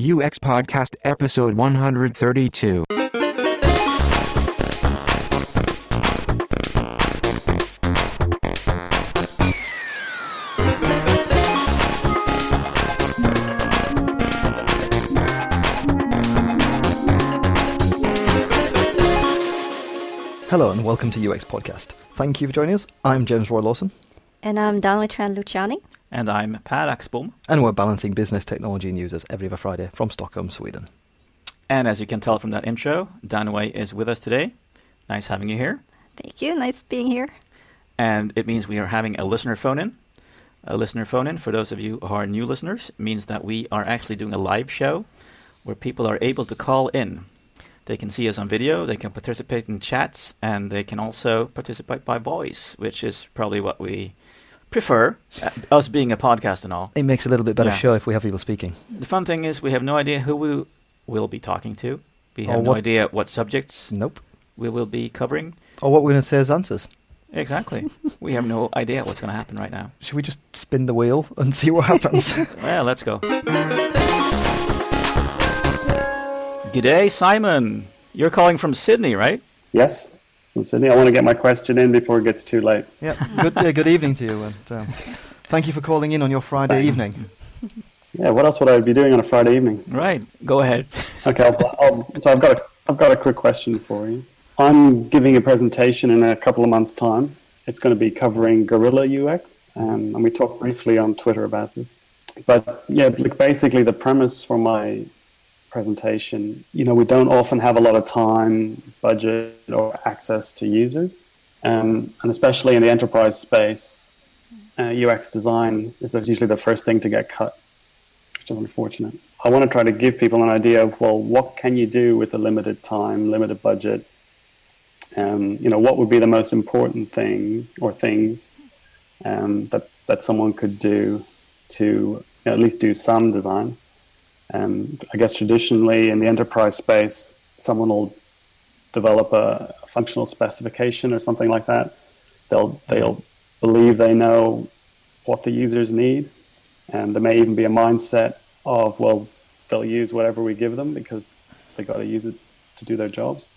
UX Podcast Episode 132. Hello and welcome to UX Podcast. Thank you for joining us. I'm James Royal-Lawson, And I'm Danwei Tran Luciani. And I'm Per Axbom. and we're balancing business, technology, and users every other Friday from Stockholm, Sweden. And as you can tell from that intro, Danwei is with us today. Nice having you here. Thank you. Nice being here. And it means we are having a listener phone in. A listener phone in, for those of you who are new listeners, means that we are actually doing a live show where people are able to call in. They can see us on video, they can participate in chats, and they can also participate by voice, which is probably what we prefer, uh, us being a podcast and all. It makes a little bit better Yeah. show if we have people speaking. The fun thing is we have no idea who we will be talking to. We have no idea what subjects Nope. we will be covering. Or what we're going to say as answers. Exactly. we have no idea what's going to happen right now. Should we just spin the wheel and see what happens? Well, let's go. G'day, Simon. You're calling from Sydney, right? Yes, from Sydney. I want to get my question in before it gets too late. yeah. Good, uh, good evening to you, and um, thank you for calling in on your Friday Thank- evening. Yeah, what else would I be doing on a Friday evening? Right. Go ahead. Okay, I'll, I'll, so I've got a, I've got a quick question for you. I'm giving a presentation in a couple of months' time. It's going to be covering Guerrilla UX, um, and we talked briefly on Twitter about this. But yeah, look, basically the premise for my presentation, you know, we don't often have a lot of time, budget, or access to users, um, and especially in the enterprise space, uh, UX design is usually the first thing to get cut, which is unfortunate. I want to try to give people an idea of well, what can you do with a limited time, limited budget? Um, you know, what would be the most important thing or things um, that that someone could do to you know, at least do some design? Um, I guess traditionally in the enterprise space, someone will develop a, a functional specification or something like that. They'll they'll believe they know what the users need, and there may even be a mindset of well, they'll use whatever we give them because they got to use it to do their jobs,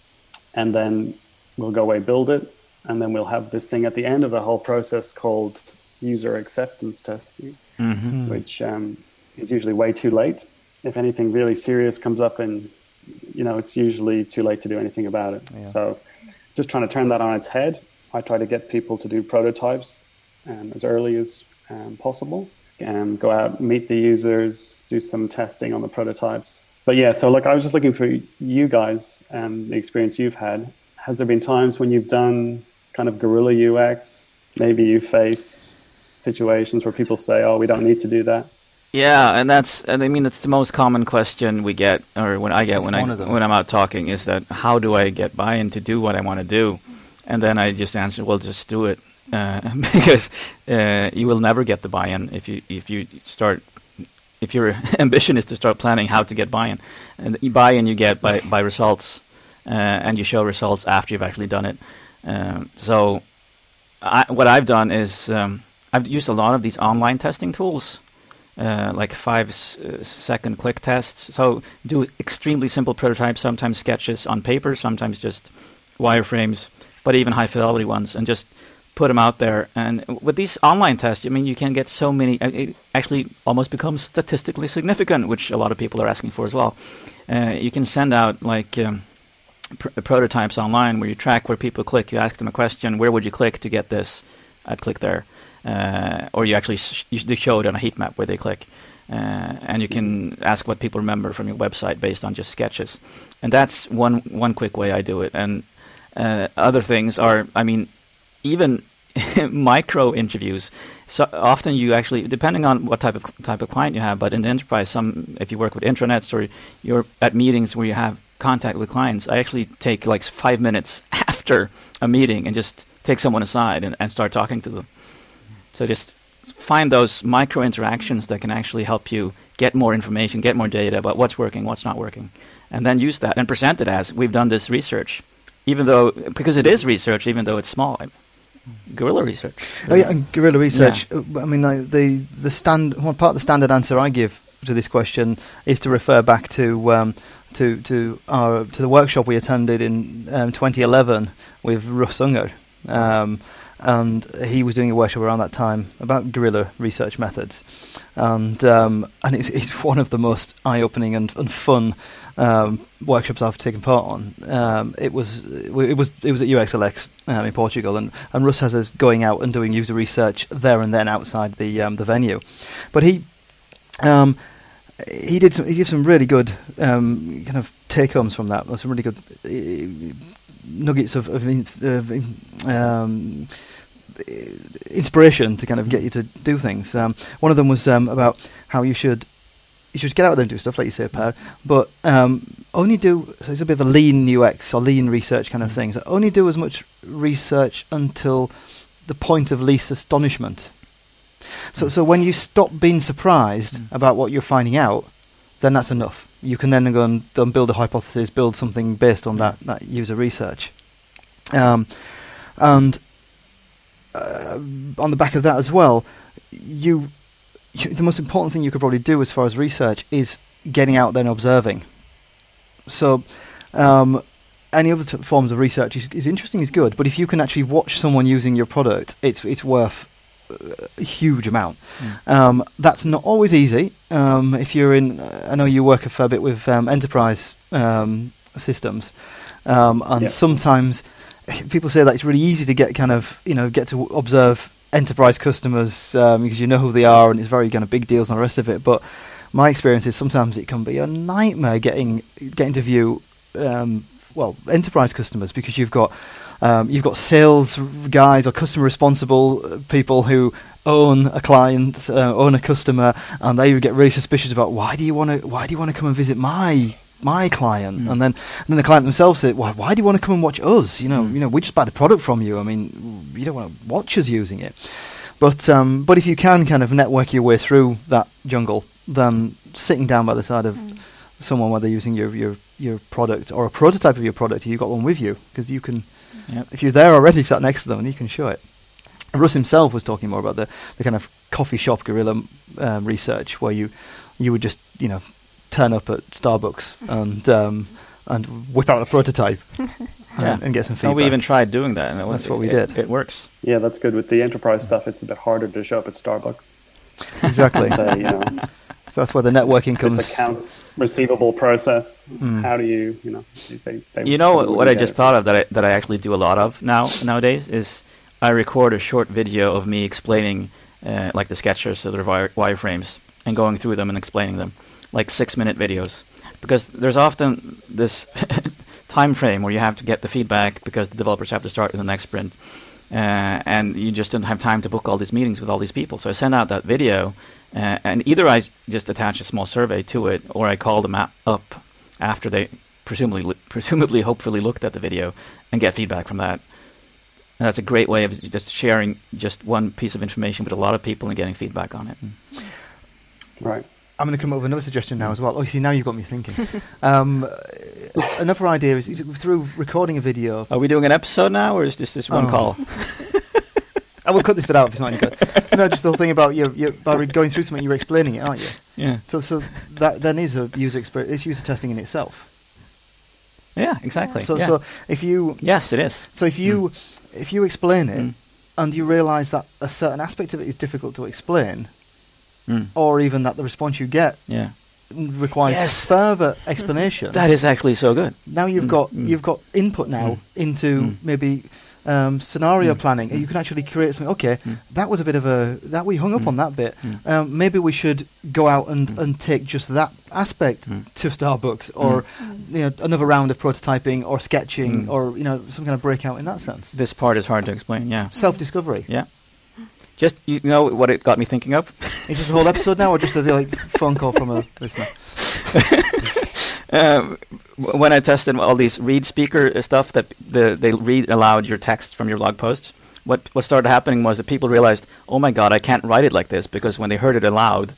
and then we'll go away build it, and then we'll have this thing at the end of the whole process called user acceptance testing Mm-hmm. which um, is usually way too late. If anything really serious comes up, and you know, it's usually too late to do anything about it. Yeah. So, just trying to turn that on its head. I try to get people to do prototypes um, as early as um, possible, and go out, meet the users, do some testing on the prototypes. But yeah, so like I was just looking for you guys and the experience you've had. Has there been times when you've done kind of guerrilla UX? Maybe you faced situations where people say, "Oh, we don't need to do that." Yeah, and that's and I mean that's the most common question we get, or when I get It's when I one of them. when I'm out talking, is that how do I get buy-in to do what I want to do? And then I just answer, well, just do it, uh, because uh, you will never get the buy-in if you if you start if your ambition is to start planning how to get buy-in, and buy-in you get by by results, uh, and you show results after you've actually done it. Um, so, I, what I've done is um, I've used a lot of these online testing tools uh, like five uh, second click tests. So do extremely simple prototypes, sometimes sketches on paper, sometimes just wireframes, but even high fidelity ones, and just put them out there. And with these online tests, I mean, you can get so many. uh, It actually almost becomes statistically significant, which a lot of people are asking for as well. Uh, you can send out like. Um, pr- prototypes online where you track where people click. You ask them a question: Where would you click to get this? I'd click there, uh, or you actually sh- you show it on a heat map where they click, uh, and you can ask what people remember from your website based on just sketches, and that's one one quick way I do it. And uh, other things are, I mean, even micro interviews. So often you actually, depending on what type of type of client you have, but in the enterprise, some if you work with intranets or you're at meetings where you have contact with clients, I actually take like five minutes after a meeting and just take someone aside and, and start talking to them. So just find those micro interactions that can actually help you get more information, get more data about what's working, what's not working, and then use that and present it as we've done this research, even though because it is research, even though it's small. Guerrilla research. Oh yeah, guerrilla research. uh, I mean, the the stand one part of the standard answer I give to this question is to refer back to um, to to our to the workshop we attended in um, 2011 with Russ Unger. Um, and he was doing a workshop around that time about guerrilla research methods, and um, and it's, it's one of the most eye-opening and, and fun um, workshops I've taken part on. Um, it was it was it was at UXLX um, in Portugal, and, and Russ has us going out and doing user research there and then outside the um, the venue, but he. Um, he did some, he gave some really good kind of take homes from that. Some really good nuggets of, of, of um, inspiration to kind of get you to do things. Um, one of them was um, about how you should you should get out there and do stuff like you say, Per, but um, only do so it's a bit of a lean UX or lean research kind of thing. So only do as much research until the point of least astonishment. So Mm. so when you stop being surprised Mm. about what you're finding out, then that's enough. You can then go and, build a hypothesis, build something based on that, that user research. Um, and uh, on the back of that as well, you, you the most important thing you could probably do as far as research is getting out there and observing. So, um, any other t- forms of research is, is interesting, is good, but if you can actually watch someone using your product, it's it's worth a huge amount. Mm. Um, that's not always easy. Um, if you're in, I know you work a fair bit with um, enterprise um, systems, um, and Yeah. sometimes people say that it's really easy to get kind of you know get to observe enterprise customers um, because you know who they are and it's very kind of big deals and the rest of it. But my experience is sometimes it can be a nightmare getting getting to view um, well enterprise customers because you've got um, you've got sales guys or customer responsible uh, people who own a client, uh, own a customer, and they would get really suspicious about why do you want to why do you want to come and visit my my client, Mm. and then and then the client themselves say, why why do you want to come and watch us? You know, Mm. you know, we just buy the product from you. I mean, you don't want to watch us using it. But um, but if you can kind of network your way through that jungle, then sitting down by the side of Mm. someone whether using your your your product or a prototype of your product, you got one with you because you can Yep. if you're there already sat next to them and you can show it. Russ himself was talking more about the, the kind of coffee shop guerrilla um, research where you you would just you know turn up at Starbucks and um, and whip out a prototype Yeah. and, and get some No, feedback. we even tried doing that, and it was, That's what we it- did. It works. Yeah, that's good. With the enterprise stuff, it's a bit harder to show up at Starbucks. exactly. Say, you know, so that's where the networking this comes. accounts receivable process. Mm. How do you, you know, they, they, You know what, what I just it. thought of that I, that I actually do a lot of now nowadays is I record a short video of me explaining uh, like the sketches or the wireframes and going through them and explaining them, like six minute videos, because there's often this time frame where you have to get the feedback because the developers have to start in the next sprint. Uh, and you just don't have time to book all these meetings with all these people. So I send out that video, uh, and either I just attach a small survey to it, or I call them up after they presumably, presumably, hopefully looked at the video and get feedback from that. And that's a great way of just sharing just one piece of information with a lot of people and getting feedback on it. Right. I'm going to come up with another suggestion now as well. Oh, you see, now you've got me thinking. um, another idea is, is through recording a video. Are we doing an episode now, or is this this one Oh. call? I will cut this bit out if it's not any good. no, just the whole thing about you, you by going through something, you're explaining it, aren't you? Yeah. So, so that then is a user experience. It's user testing in itself. Yeah. Exactly. So, yeah. so if you, yes, it is. so if you, if you explain it Mm. and you realise that a certain aspect of it is difficult to explain, Mm. or even that the response you get Yeah. requires Yes. further explanation, That is actually so good. now you've Mm, got mm. you've got input now Mm. into Mm. maybe um, scenario Mm. planning. Mm. You can actually create something. Okay, Mm. that was a bit of a that we hung up on that bit. Um, maybe we should go out and, and take just that aspect to Starbucks, or you know another round of prototyping or sketching, or you know some kind of breakout in that sense. This part is hard to explain. Yeah. Self discovery. Yeah. Just you know what it got me thinking of. Is this a whole episode now, or just a like phone call from a listener? um, when I tested all these ReadSpeaker uh, stuff that the, they read aloud your text from your blog posts, what what started happening was that people realized, oh my god, I can't write it like this because when they heard it aloud,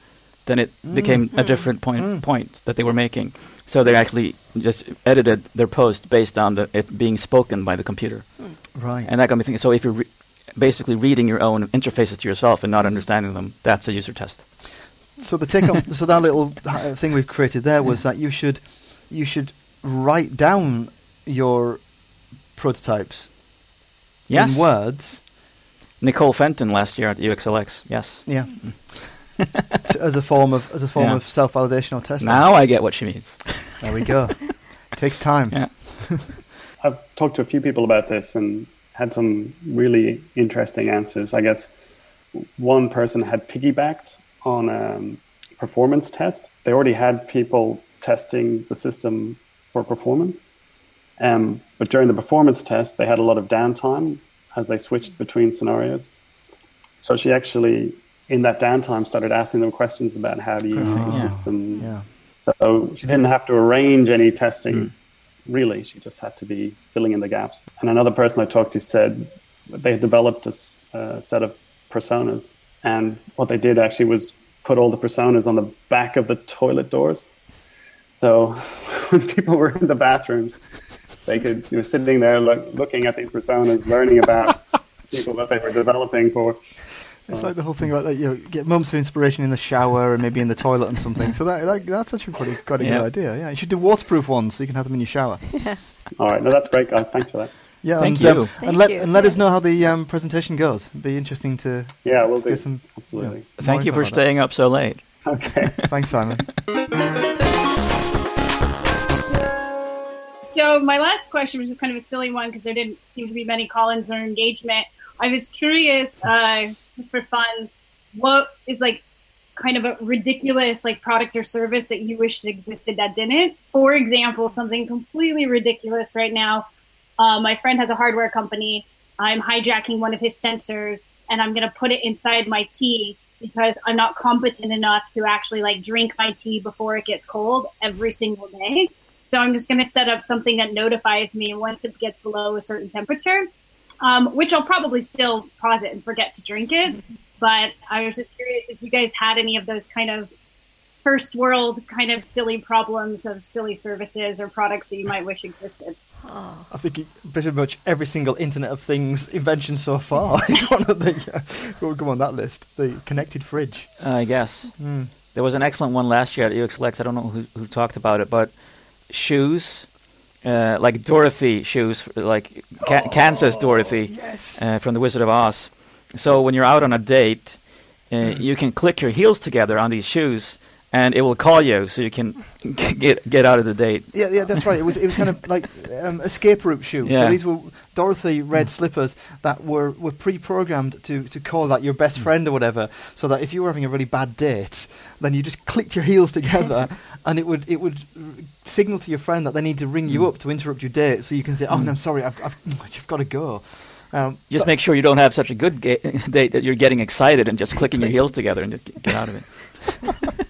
then it Mm. became a Mm. different point Mm. point that they were making. So they actually just edited their post based on the, it being spoken by the computer, Right. and that got me thinking. So if you're re- basically reading your own interfaces to yourself and not understanding them, that's a user test. So the take on so that little uh, thing we created there was that you should you should write down your prototypes Yes. in words. Nicole Fenton last year at UXLX. Yes. Yeah. as a form of as a form Yeah. of self validation or testing. Now I get what she means. There we go. Takes time. Yeah. I've talked to a few people about this and had some really interesting answers. I guess one person had piggybacked on a performance test. They already had people testing the system for performance. Um, but during the performance test, they had a lot of downtime as they switched between scenarios. So she actually, in that downtime, started asking them questions about how to use the Yeah. system. Yeah. So she didn't have to arrange any testing, really. She just had to be filling in the gaps. And another person I talked to said they had developed a set of personas. And what they did actually was put all the personas on the back of the toilet doors. So when people were in the bathrooms, they could, you know, sitting there look, looking at these personas, learning about people that they were developing for. It's like the whole thing about like, you know, get moments of inspiration in the shower and maybe in the toilet and something. So that, that that's actually pretty quite a Yeah. good idea. Yeah, you should do waterproof ones so you can have them in your shower. Yeah. All right, no, that's great, guys. Thanks for that. Yeah, Thank and, um, you. and Thank let you. and let us know how the um, presentation goes. It'd be interesting to Yeah, we'll do. get some. Absolutely. Thank you for about that. staying up so late. Okay. Thanks, Simon. So my last question was just kind of a silly one because there didn't seem to be many call-ins or engagement. I was curious, uh, just for fun, what is like kind of a ridiculous like product or service that you wished existed that didn't? For example, something completely ridiculous right now. Uh, my friend has a hardware company. I'm hijacking one of his sensors and I'm going to put it inside my tea because I'm not competent enough to actually like drink my tea before it gets cold every single day. So I'm just going to set up something that notifies me once it gets below a certain temperature, um, which I'll probably still pause it and forget to drink it. But I was just curious if you guys had any of those kind of first world kind of silly problems of silly services or products that you might wish existed. Oh, I think pretty much every single Internet of Things invention so far is one of the uh, what would go on that list. The connected fridge. I guess. Mm. There was an excellent one last year at UXLX. I don't know who, who talked about it, but shoes, uh, like Dorothy shoes, like Ka- Kansas Dorothy Yes. uh, from The Wizard of Oz. So when you're out on a date, uh, you can click your heels together on these shoes, and it will call you, so you can get get out of the date. Yeah, yeah, that's right. It was it was kind of like um, escape route shoes. Yeah. So these were Dorothy red slippers that were, were pre-programmed to, to call that your best friend or whatever. So that if you were having a really bad date, then you just clicked your heels together, and it would it would signal to your friend that they need to ring you Mm. up to interrupt your date. So you can say, "Oh, no, I'm sorry, I've, I've you've got to go." Um, Just make sure you don't have such a good ga- date that you're getting excited and just clicking your heels together and get out of it.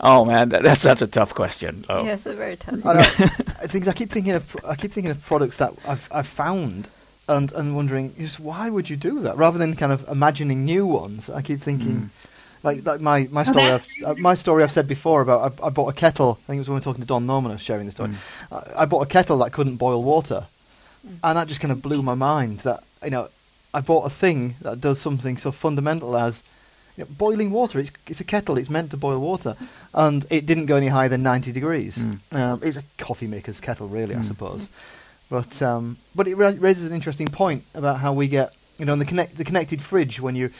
Oh man, that, that's that's a tough question. Oh. yes, a very tough. I, I think I keep thinking of I keep thinking of products that I've I've found and and wondering just why would you do that rather than kind of imagining new ones. I keep thinking. Mm. Like, like my, my story, I've, uh, my story I've said before about I, I bought a kettle. I think it was when we were talking to Don Norman. I was sharing the story. Mm. I, I bought a kettle that couldn't boil water, and that just kind of blew my mind. That you know, I bought a thing that does something so fundamental as you know, boiling water. It's it's a kettle. It's meant to boil water, and it didn't go any higher than ninety degrees. Mm. Um, it's a coffee maker's kettle, really, I Mm. suppose. But um, but it ra- raises an interesting point about how we get you know in the connect the connected fridge when you.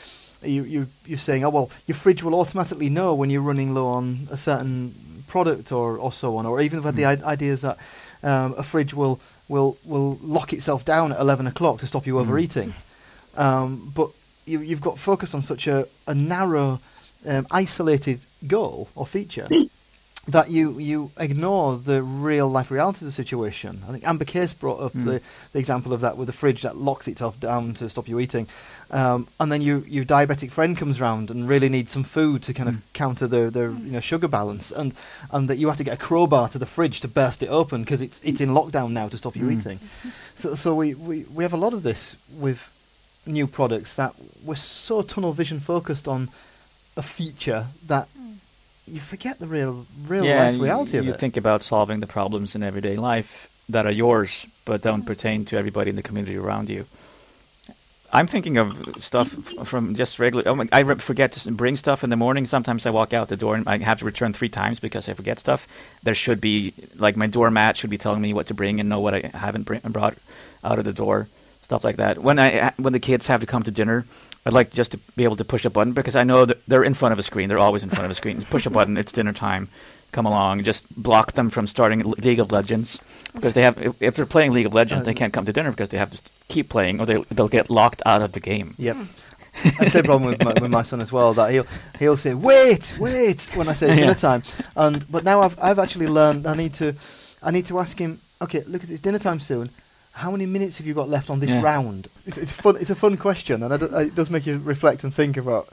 You, you, you're saying, oh, well, your fridge will automatically know when you're running low on a certain product or, or so on. Or even we've had the Mm. I- ideas that um, a fridge will, will, will lock itself down at 11 o'clock to stop you Mm. overeating. Um, but you, you've got focus on such a, a narrow, um, isolated goal or feature that you, you ignore the real life reality of the situation. I think Amber Case brought up Mm. the, the example of that with the fridge that locks itself down to stop you eating. Um, and then you, your diabetic friend comes round and really needs some food to kind of Mm. counter the, the you know sugar balance, and and that you have to get a crowbar to the fridge to burst it open because it's it's in lockdown now to stop you Mm. eating. So so we, we, we have a lot of this with new products that we're so tunnel vision focused on a feature that hmm. you forget the real real yeah, life reality you, of it. You think about solving the problems in everyday life that are yours but don't hmm. pertain to everybody in the community around you. I'm thinking of stuff f- from just regular. Oh my, I re- forget to bring stuff in the morning. Sometimes I walk out the door and I have to return three times because I forget stuff. There should be like my doormat should be telling me what to bring and know what I haven't bring, brought out of the door. Stuff like that. When I when the kids have to come to dinner, I'd like just to be able to push a button because I know that they're in front of a screen. They're always in front of a screen. push a button. It's dinner time. Come along. Just block them from starting League of Legends because they have. If, if they're playing League of Legends, they Um, can't come to dinner because they have to keep playing or they they'll get locked out of the game. Yep. That's the same problem with my, with my son as well. That he'll he'll say wait, wait when I say Yeah. dinner time, and but now I've I've actually learned I need to I need to ask him. Okay, look, it's dinner time soon. How many minutes have you got left on this Yeah. round? It's, it's fun. It's a fun question, and I do- it does make you reflect and think about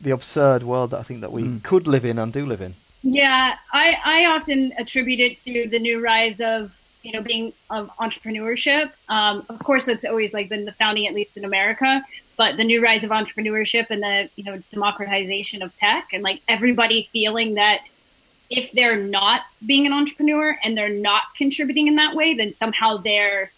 the absurd world that I think that we Mm. could live in and do live in. Yeah, I, I often attribute it to the new rise of you know being of entrepreneurship. Um, of course, that's always like been the founding, at least in America. But the new rise of entrepreneurship and the you know democratization of tech, and like everybody feeling that if they're not being an entrepreneur and they're not contributing in that way, then somehow they're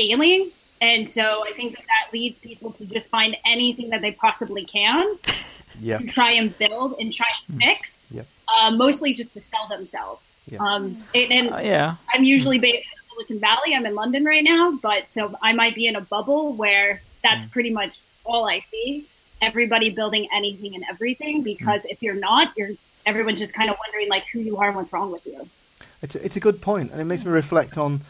failing. And so I think that that leads people to just find anything that they possibly can Yeah, to try and build and try and fix. Yep. Uh, mostly just to sell themselves. Yeah. Um, and, and Uh, yeah. I'm usually based in Silicon Valley. I'm in London right now, but so I might be in a bubble where that's Mm. pretty much all I see. Everybody building anything and everything Mm. because if you're not, you're everyone's just kind of wondering like who you are and what's wrong with you. It's a, it's a good point, and it makes me reflect on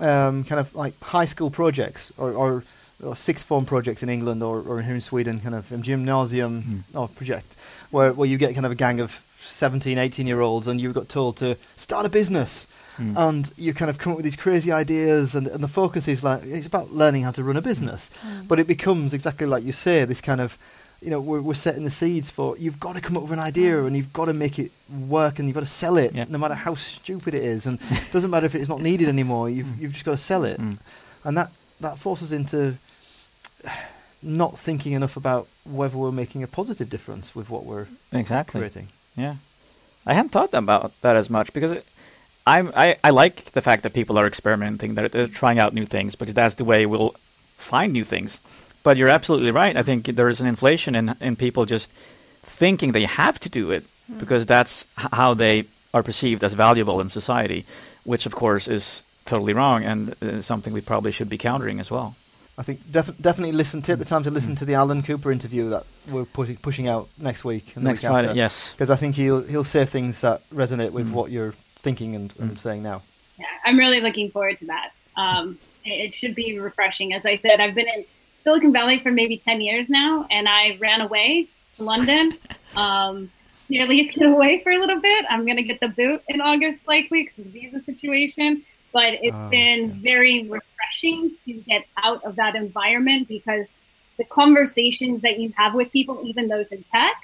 um, kind of like high school projects or, or, or sixth form projects in England or, or here in Sweden, kind of um, gymnasium oh, project, where, where you get kind of a gang of 17, 18 year olds and you've got told to start a business. Mm. And you kind of come up with these crazy ideas, and, and the focus is like it's about learning how to run a business. But it becomes exactly like you say, this kind of you know, we're, we're setting the seeds for you've got to come up with an idea and you've got to make it work and you've got to sell it Yeah. no matter how stupid it is. And it doesn't matter if it's not needed anymore, you've, Mm. you've just got to sell it. Mm. And that, that forces into not thinking enough about whether we're making a positive difference with what we're Exactly. creating. Yeah, I hadn't thought about that as much because it, I'm I, I like the fact that people are experimenting, that they're trying out new things because that's the way we'll find new things. But you're absolutely right. I think there is an inflation in in people just thinking they have to do it because that's h- how they are perceived as valuable in society, which of course is totally wrong and uh, something we probably should be countering as well. I think def- definitely listen, take the time to listen to the Alan Cooper interview that we're pushing, pushing out next week. and the Next week Friday, after. yes. Because I think he'll he'll say things that resonate with Mm. what you're thinking and, and Mm. saying now. Yeah, I'm really looking forward to that. Um, it, it should be refreshing. As I said, I've been in Silicon Valley for maybe 10 years now, and I ran away to London. Um, to at least get away for a little bit. I'm going to get the boot in August, likely, because of the visa situation. But it's Oh, been yeah. very refreshing to get out of that environment because the conversations that you have with people, even those in tech,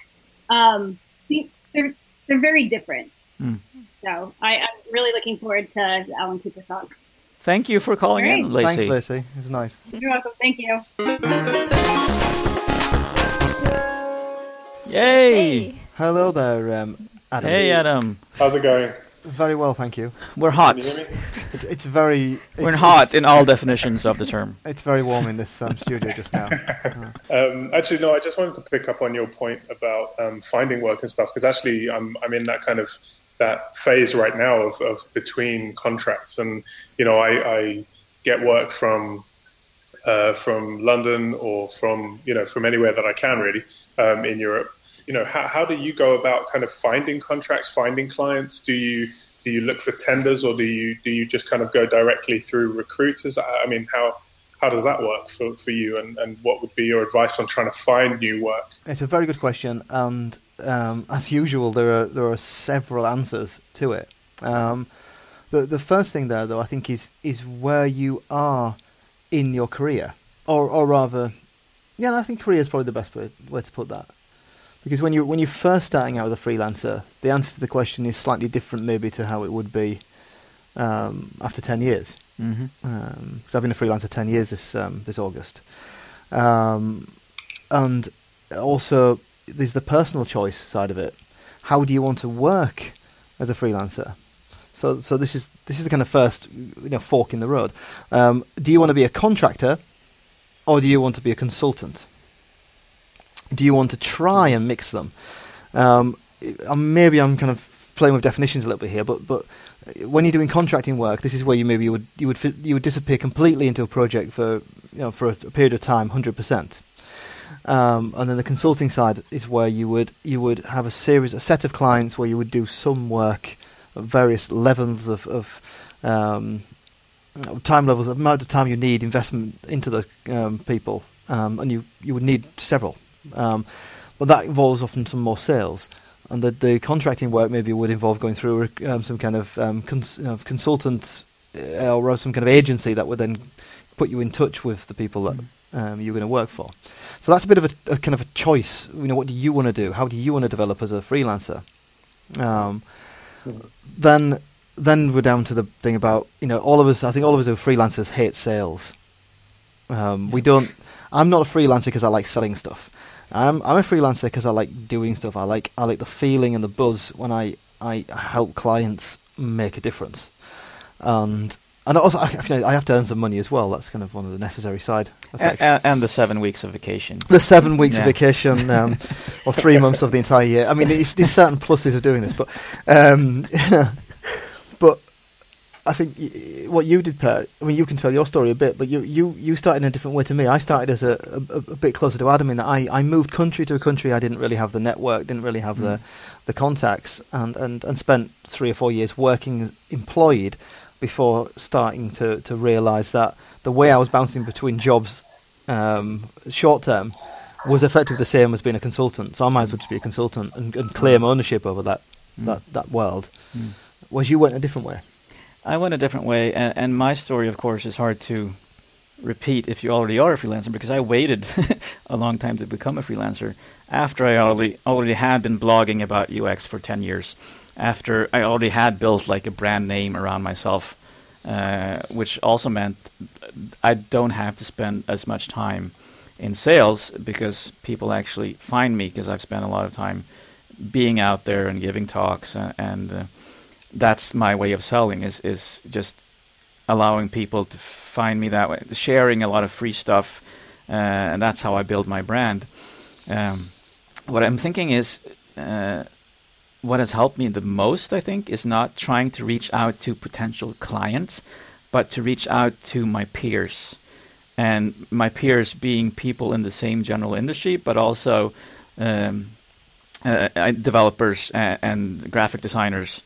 um, see, they're they're very different. Mm. So I, I'm really looking forward to the Alan Cooper talk. Thank you for calling in, Lacey. Thanks, Lacey. It was nice. You're welcome. Thank you. Yay! Hey. Hello there, um, Adam. Hey, Adam. How's it going? Very well, thank you. We're hot. Can you hear me? It's, it's very. We're hot It's, in all definitions of the term. it's very warm in this um, studio just now. Um, actually, no. I just wanted to pick up on your point about um, finding work and stuff because actually, I'm I'm in that kind of that phase right now of, of between contracts, and you know, I, I get work from uh, from London or from you know from anywhere that I can really um, in Europe. You know, how, how do you go about kind of finding contracts, finding clients? Do you do you look for tenders or do you do you just kind of go directly through recruiters? I, mean, how how does that work for, for you and, and what would be your advice on trying to find new work? It's a very good question, and um, as usual, there are there are several answers to it. Um, the the first thing there, though, I think is is where you are in your career, or or rather, yeah, I think career is probably the best way, way to put that. Because when you when you're first starting out as a freelancer, the answer to the question is slightly different, maybe to how it would be um, after ten years. Mm-hmm. because I've been a freelancer ten years this um, this August, um, and also there's the personal choice side of it. How do you want to work as a freelancer? So so this is this is the kind of first you know fork in the road. Um, do you want to be a contractor, or do you want to be a consultant? Do you want to try and mix them? Um, maybe I'm kind of playing with definitions a little bit here, but but when you're doing contracting work, this is where you maybe you would you would you would disappear completely into a project for you know for a, a period of time, hundred percent. Um, and then the consulting side is where you would you would have a series, a set of clients where you would do some work at various levels of, of um, time levels, the amount of time you need, investment into those um, people, um, and you you would need several. Um, but that involves often some more sales, and the the contracting work maybe would involve going through um, some kind of cons- you know, consultant uh, or some kind of agency that would then put you in touch with the people that um, you're going to work for. So that's a bit of a, a kind of a choice. You know, what do you want to do? How do you want to develop as a freelancer? Um, then, then we're down to the thing about you know all of us. I think all of us who are freelancers hate sales. Um, we don't. I'm not a freelancer because I like selling stuff. I'm I'm a freelancer because I like doing stuff. I like I like the feeling and the buzz when I I help clients make a difference. And and also I, I have to earn some money as well. That's kind of one of the necessary side effects. And, and the seven weeks of vacation. the seven weeks Yeah. of vacation, um, or three months of the entire year. I mean, it's, there's certain pluses of doing this, but um, but I think y- what you did, Per. I mean, you can tell your story a bit, but you you you started in a different way to me. I started as a a, a bit closer to Adam in that I, I moved country to a country. I didn't really have the network, didn't really have the the contacts, and, and, and spent three or four years working employed before starting to, to realise that the way I was bouncing between jobs um, short term was effectively the same as being a consultant. So I might as well just be a consultant and, and claim ownership over that, Mm. that, that world. Mm. Whereas you went a different way. I went a different way, and, and my story, of course, is hard to repeat if you already are a freelancer because I waited a long time to become a freelancer after I already already had been blogging about UX for ten years, after I already had built like a brand name around myself, uh, which also meant I don't have to spend as much time in sales because people actually find me because I've spent a lot of time being out there and giving talks and. Uh, that's my way of selling is is just allowing people to find me that way, sharing a lot of free stuff, uh, and that's how I build my brand. Um, what I'm thinking is, uh, what has helped me the most, I think, is not trying to reach out to potential clients, but to reach out to my peers, and my peers being people in the same general industry, but also um, uh, uh, developers and, and graphic designers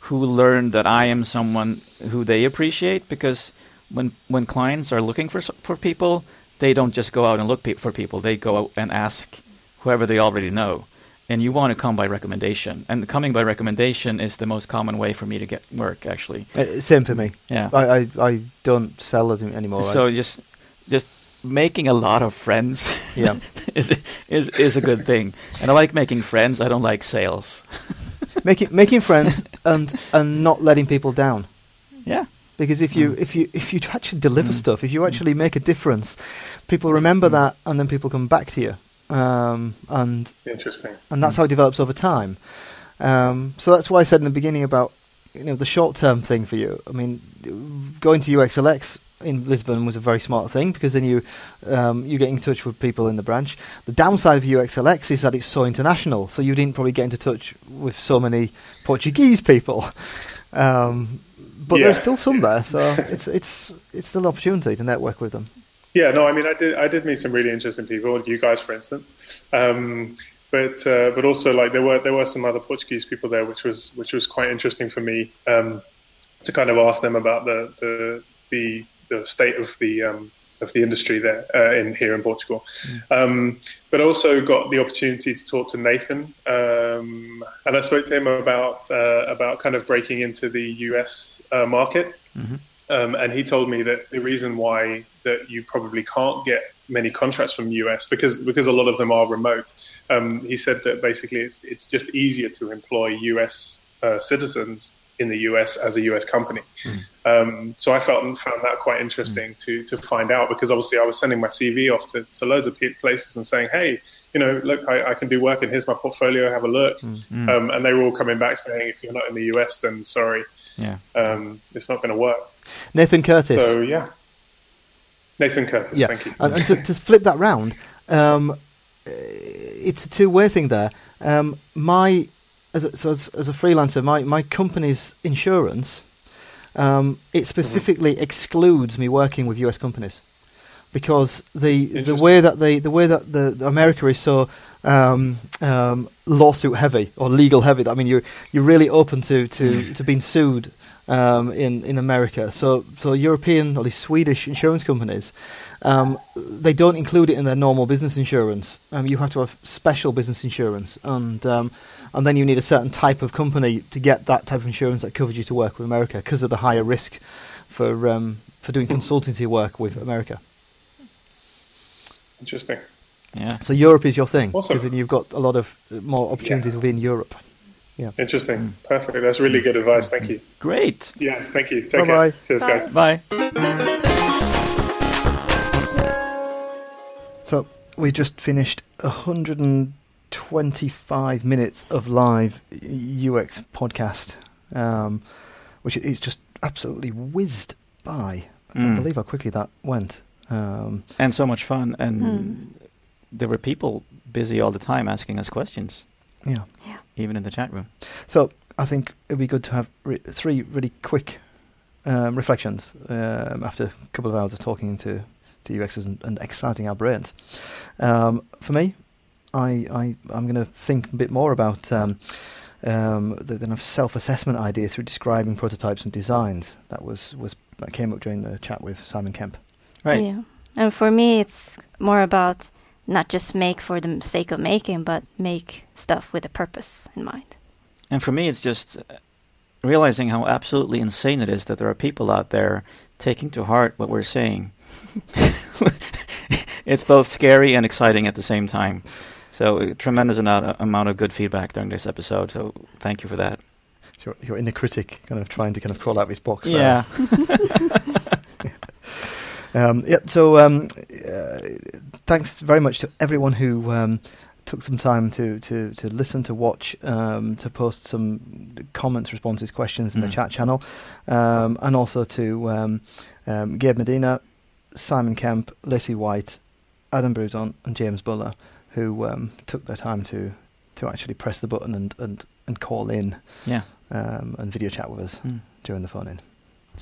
who learn that I am someone who they appreciate because when when clients are looking for for people, they don't just go out and look pe- for people. They go out and ask whoever they already know. And you want to come by recommendation. And coming by recommendation is the most common way for me to get work, actually. Uh, same for me. Yeah. I, I, I don't sell as anymore. I- so just just making a lot of friends yeah. is is is a good thing. And I like making friends. I don't like sales. making making friends and and not letting people down. Yeah. Because if you Mm. if you if you actually deliver Mm. stuff, if you actually make a difference, people remember Mm. that, and then people come back to you, um, and Interesting. and that's how it develops over time. Um, so that's why I said in the beginning about you know the short term thing for you. I mean, going to UXLX in Lisbon was a very smart thing because then you um, you get in touch with people in the branch. The downside of UXLX is that it's so international, so you didn't probably get into touch with so many Portuguese people. Um, but there's still some there, so it's it's it's still an opportunity to network with them. Yeah, no, I mean, I did, I did meet some really interesting people. You guys, for instance, um, but uh, but also like there were there were some other Portuguese people there, which was which was quite interesting for me um, to kind of ask them about the the the, the state of the um, of the industry there uh, in here in Portugal. Um, but also got the opportunity to talk to Nathan, um, and I spoke to him about uh, about kind of breaking into the US uh, market. Um, and he told me that the reason why that you probably can't get many contracts from the US because because a lot of them are remote. Um, he said that basically it's it's just easier to employ US uh, citizens in the US as a US company. Um, so I felt found that quite interesting to to find out because obviously I was sending my CV off to, to loads of places and saying, hey, you know, look, I, I can do work and here's my portfolio. Have a look. Mm. Um, and they were all coming back saying, if you're not in the US, then sorry, Yeah. um, it's not going to work. Nathan Curtis. So yeah. Nathan Curtis. Yeah, Thank you. and, and to, to flip that round, um, it's a two-way thing there. Um, my as a, so as, as a freelancer, my, my company's insurance um, it specifically excludes me working with U.S. companies because the the way that they the way that the, the America is so um, um, lawsuit heavy or legal heavy. I mean, you're you're really open to to, to being sued um, in in America. So so European or these Swedish insurance companies, um, they don't include it in their normal business insurance. Um, you have to have special business insurance, and um, and then you need a certain type of company to get that type of insurance that covers you to work with America because of the higher risk for um, for doing consultancy work with America. Interesting. Yeah. So Europe is your thing Awesome. because then you've got a lot of uh, more opportunities within Europe. Yeah. Interesting. Mm. Perfect. That's really good advice. Thank you. Great. Yeah. Thank you. Take Bye-bye. care. Cheers, Bye. guys. Bye. So we just finished 125 minutes of live UX podcast, um, which is just absolutely whizzed by. I can't Mm. believe how quickly that went. Um, And so much fun. And Hmm. there were people busy all the time asking us questions, yeah. yeah. even in the chat room. So I think it'd be good to have re- three really quick um, reflections um, after a couple of hours of talking to, to UXs and, and exciting our brains. Um, for me, I, I I'm going to think a bit more about um, um, the kind of self-assessment idea through describing prototypes and designs. That was was that came up during the chat with Simon Kemp. Right. Yeah. And for me, it's more about not just make for the sake of making, but make stuff with a purpose in mind. And for me, it's just uh, realizing how absolutely insane it is that there are people out there taking to heart what we're saying. it's both scary and exciting at the same time. So, a tremendous amount, amount of good feedback during this episode. So, thank you for that. Your, your inner critic kind of trying to kind of crawl out of his box. Yeah. Um, yeah, so um, uh, thanks very much to everyone who um, took some time to, to, to listen, to watch, um, to post some comments, responses, questions in the Mm. chat channel, um, and also to um, um, Gabe Medina, Simon Kemp, Lacey White, Adam Bruzon, and James Buller, who um, took their time to, to actually press the button and, and, and call in yeah. um, and video chat with us Mm. during the phone in.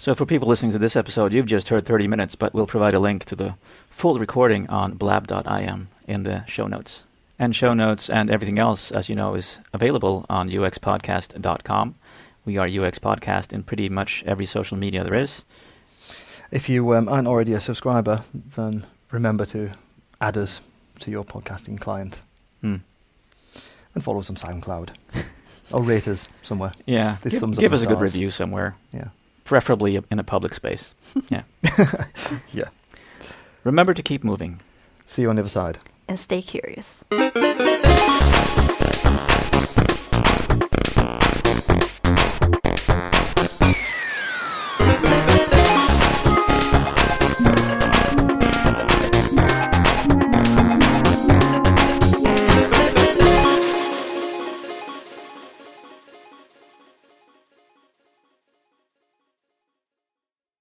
So, for people listening to this episode, you've just heard 30 minutes, but we'll provide a link to the full recording on blab.im in the show notes. And show notes and everything else, as you know, is available on uxpodcast.com. We are UX Podcast in pretty much every social media there is. If you um, aren't already a subscriber, then remember to add us to your podcasting client Hmm. and follow us on SoundCloud or rate us somewhere. Yeah, This give, give us a good review somewhere, Yeah. Preferably in a public space. yeah. Yeah. Remember to keep moving. See you on the other side. And stay curious. Thank